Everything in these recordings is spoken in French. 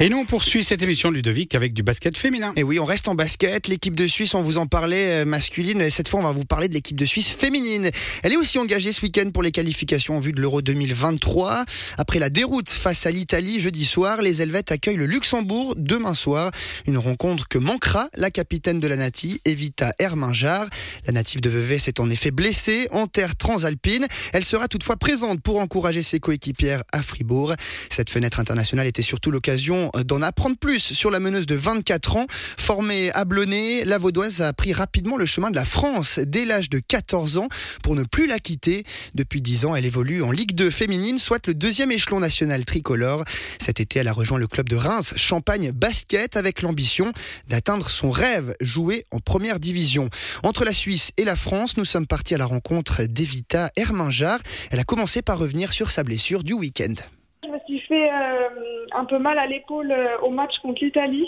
Et nous, on poursuit cette émission Ludovic avec du basket féminin. Et oui, on reste en basket. L'équipe de Suisse, on vous en parlait euh, masculine. Et cette fois, on va vous parler de l'équipe de Suisse féminine. Elle est aussi engagée ce week-end pour les qualifications en vue de l'Euro 2023. Après la déroute face à l'Italie jeudi soir, les Helvètes accueillent le Luxembourg demain soir. Une rencontre que manquera la capitaine de la Nati, Evita Herminjar. La native de Vevey s'est en effet blessée en terre transalpine. Elle sera toutefois présente pour encourager ses coéquipières à Fribourg. Cette fenêtre internationale était surtout l'occasion d'en apprendre plus sur la meneuse de 24 ans. Formée à Blonay, la Vaudoise a pris rapidement le chemin de la France dès l'âge de 14 ans pour ne plus la quitter. Depuis 10 ans, elle évolue en Ligue 2 féminine, soit le deuxième échelon national tricolore. Cet été, elle a rejoint le club de Reims Champagne Basket avec l'ambition d'atteindre son rêve, jouer en première division. Entre la Suisse et la France, nous sommes partis à la rencontre d'Evita Herminjar. Elle a commencé par revenir sur sa blessure du week-end. Suis fait euh, un peu mal à l'épaule euh, au match contre l'Italie.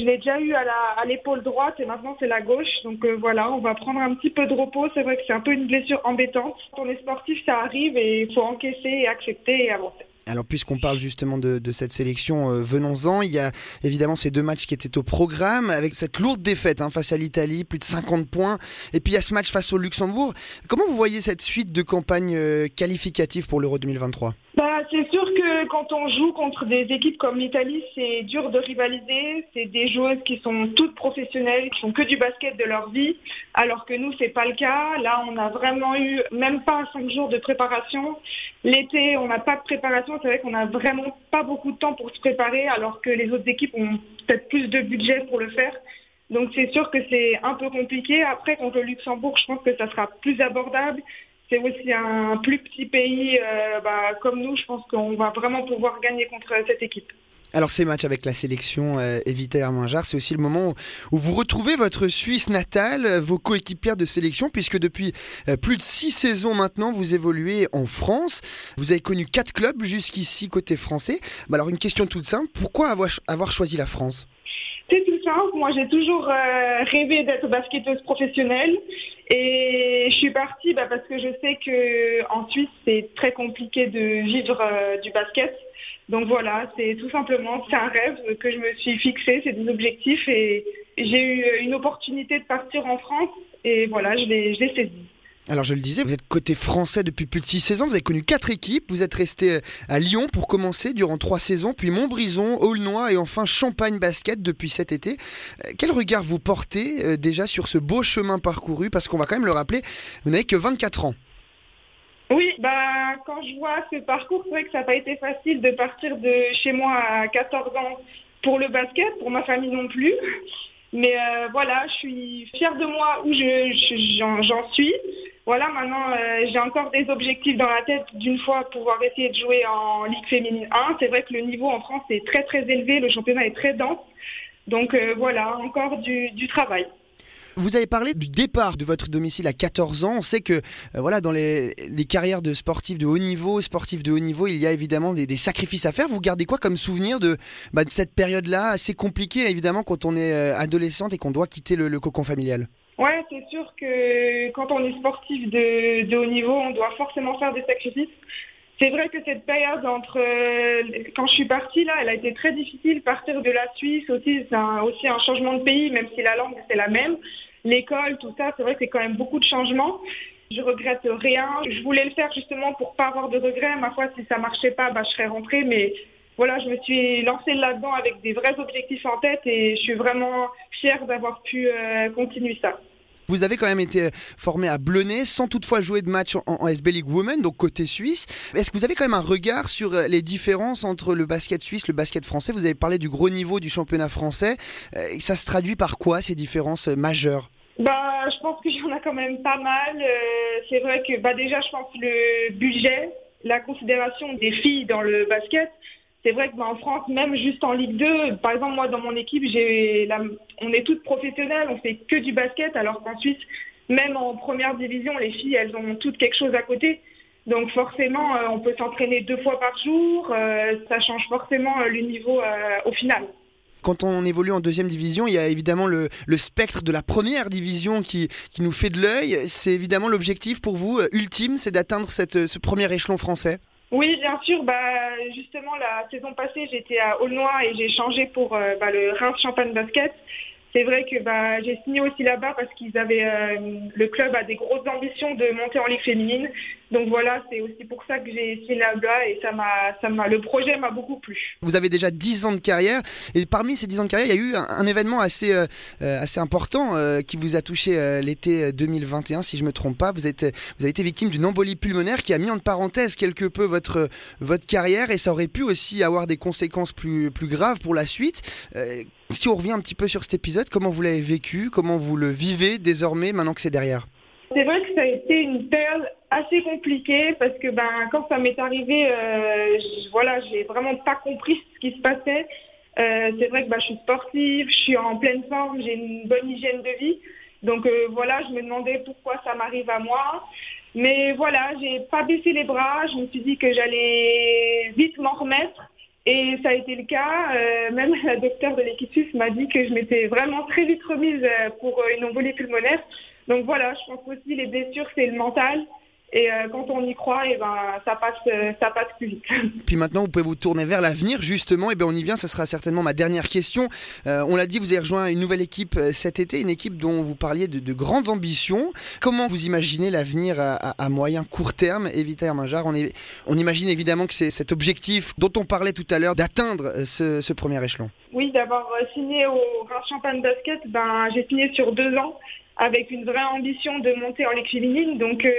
Je l'ai déjà eu à l'épaule droite et maintenant c'est la gauche. Donc euh, voilà, on va prendre un petit peu de repos. C'est vrai que c'est un peu une blessure embêtante. Quand on est sportif, ça arrive et il faut encaisser et accepter et avancer. Alors puisqu'on parle justement de, cette sélection, venons-en. Il y a évidemment ces deux matchs qui étaient au programme avec cette lourde défaite hein, face à l'Italie, plus de 50 points. Et puis il y a ce match face au Luxembourg. Comment vous voyez cette suite de campagnes qualificatives pour l'Euro 2023 bah, c'est sûr que quand on joue contre des équipes comme l'Italie, c'est dur de rivaliser. C'est des joueuses qui sont toutes professionnelles, qui font que du basket de leur vie, alors que nous, c'est pas le cas. Là, on a vraiment eu même pas cinq jours de préparation. L'été, on n'a pas de préparation. C'est vrai qu'on n'a vraiment pas beaucoup de temps pour se préparer, alors que les autres équipes ont peut-être plus de budget pour le faire. Donc c'est sûr que c'est un peu compliqué. Après, contre le Luxembourg, je pense que ça sera plus abordable c'est aussi un plus petit pays euh, bah, comme nous. Je pense qu'on va vraiment pouvoir gagner contre cette équipe. Alors ces matchs avec la sélection euh, Evita c'est aussi le moment où vous retrouvez votre Suisse natale, vos coéquipières de sélection, puisque depuis euh, plus de six saisons maintenant, vous évoluez en France. Vous avez connu quatre clubs jusqu'ici côté français. Alors une question toute simple, pourquoi avoir, choisi la France? Moi, j'ai toujours euh, rêvé d'être basketteuse professionnelle. Et je suis partie bah, parce que je sais qu'en Suisse, c'est très compliqué de vivre euh, du basket. Donc voilà, c'est tout simplement, c'est un rêve que je me suis fixé, c'est des objectifs. Et j'ai eu une opportunité de partir en France. Et voilà, je l'ai saisi. Alors je le disais, vous êtes côté français depuis plus de six saisons, vous avez connu quatre équipes, vous êtes resté euh, à Lyon pour commencer durant trois saisons, puis Montbrison, Aulnois et enfin Champagne Basket depuis cet été. Euh, quel regard vous portez euh, déjà sur ce beau chemin parcouru? Parce qu'on va quand même le rappeler, vous n'avez que 24 ans. Oui, bah quand je vois ce parcours, c'est vrai que ça n'a pas été facile de partir de chez moi à 14 ans pour le basket, pour ma famille non plus. Mais voilà, je suis fière de moi où j'en suis. Voilà, maintenant, euh, j'ai encore des objectifs dans la tête d'une fois pouvoir essayer de jouer en Ligue féminine 1. C'est vrai que le niveau en France est très très élevé, le championnat est très dense. Donc euh, voilà, encore du, travail. Vous avez parlé du départ de votre domicile à 14 ans. On sait que euh, voilà, dans les, carrières de sportifs de haut niveau, sportifs de haut niveau, il y a évidemment des, sacrifices à faire. Vous gardez quoi comme souvenir de, bah, cette période-là assez compliquée, évidemment, quand on est adolescente et qu'on doit quitter le cocon familial? Ouais, c'est sûr que quand on est sportif de, haut niveau, on doit forcément faire des sacrifices. C'est vrai que cette période entre quand je suis partie là, elle a été très difficile. Partir de la Suisse aussi, c'est aussi un changement de pays, même si la langue c'est la même. L'école, tout ça, c'est vrai que c'est quand même beaucoup de changements. Je regrette rien. Je voulais le faire justement pour pas avoir de regrets. Ma foi, si ça marchait pas, bah, je serais rentrée. Mais voilà, je me suis lancée là-dedans avec des vrais objectifs en tête et je suis vraiment fière d'avoir pu euh, continuer ça. Vous avez quand même été formé à Blonay sans toutefois jouer de match en, SB League Women, donc côté suisse. Est-ce que vous avez quand même un regard sur euh, les différences entre le basket suisse, le basket français? Vous avez parlé du gros niveau du championnat français. Euh, ça se traduit par quoi ces différences euh, majeures? Bah, je pense qu'il y en a quand même pas mal. c'est vrai que bah, déjà, je pense le budget, la considération des filles dans le basket, c'est vrai qu'en France, même juste en Ligue 2, par exemple, moi, dans mon équipe, on est toutes professionnelles, on fait que du basket, alors qu'en Suisse, même en première division, les filles, elles ont toutes quelque chose à côté. Donc forcément, euh, on peut s'entraîner deux fois par jour, euh, ça change forcément euh, le niveau au final. Quand on évolue en deuxième division, il y a évidemment le, spectre de la première division qui nous fait de l'œil. C'est évidemment l'objectif pour vous ultime, c'est d'atteindre ce premier échelon français? Oui, bien sûr. Bah, justement, la saison passée, j'étais à Aulnoy et j'ai changé pour euh, bah, le Reims Champagne Basket. C'est vrai que bah, j'ai signé aussi là-bas parce qu'ils avaient euh, le club a des grosses ambitions de monter en ligue féminine. Donc voilà, c'est aussi pour ça que j'ai signé là-bas et ça m'a, ça m'a, le projet m'a beaucoup plu. Vous avez déjà 10 ans de carrière et parmi ces 10 ans de carrière, il y a eu un, événement assez, euh, assez important euh, qui vous a touché l'été 2021, si je me trompe pas. Vous, vous avez été victime d'une embolie pulmonaire qui a mis en parenthèse quelque peu votre, votre carrière et ça aurait pu aussi avoir des conséquences plus, plus graves pour la suite. Si on revient un petit peu sur cet épisode, comment vous l'avez vécu, comment vous le vivez désormais maintenant que c'est derrière C'est vrai que ça a été une période assez compliquée parce que ben quand ça m'est arrivé, euh, voilà, j'ai vraiment pas compris ce qui se passait. Euh, c'est vrai que bah, je suis sportive, je suis en pleine forme, j'ai une bonne hygiène de vie. Donc euh, voilà, je me demandais pourquoi ça m'arrive à moi. Mais voilà, j'ai pas baissé les bras, je me suis dit que j'allais vite m'en remettre. Et ça a été le cas. Euh, même la docteure de l'équipe suisse m'a dit que je m'étais vraiment très vite remise euh, pour euh, une embolie pulmonaire. Donc voilà, je pense aussi les blessures, c'est le mental. Et euh, quand on y croit, et ben, ça, passe, euh, ça passe plus vite. Puis maintenant, vous pouvez vous tourner vers l'avenir, justement. Et bien, on y vient. Ce sera certainement ma dernière question. Euh, on l'a dit, vous avez rejoint une nouvelle équipe cet été, une équipe dont vous parliez de, de grandes ambitions. Comment vous imaginez l'avenir à, à- à moyen, court terme, Evita Herminjar on, est- on imagine évidemment que c'est cet objectif dont on parlait tout à l'heure d'atteindre ce, ce premier échelon. Oui, d'avoir signé au Reims Champagne Basket, ben, j'ai signé sur deux ans avec une vraie ambition de monter en Ligue féminine. Donc, euh,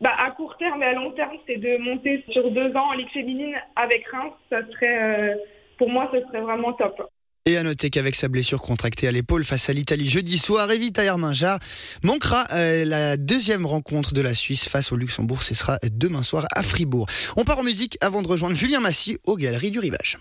bah, à court terme et à long terme, c'est de monter sur deux ans en Ligue féminine avec Reims. Ça serait, euh, pour moi, ce serait vraiment top. Et à noter qu'avec sa blessure contractée à l'épaule face à l'Italie jeudi soir, Evita Herminjar manquera euh, la deuxième rencontre de la Suisse face au Luxembourg. Ce sera demain soir à Fribourg. On part en musique avant de rejoindre Julien Massy aux Galeries du Rivage.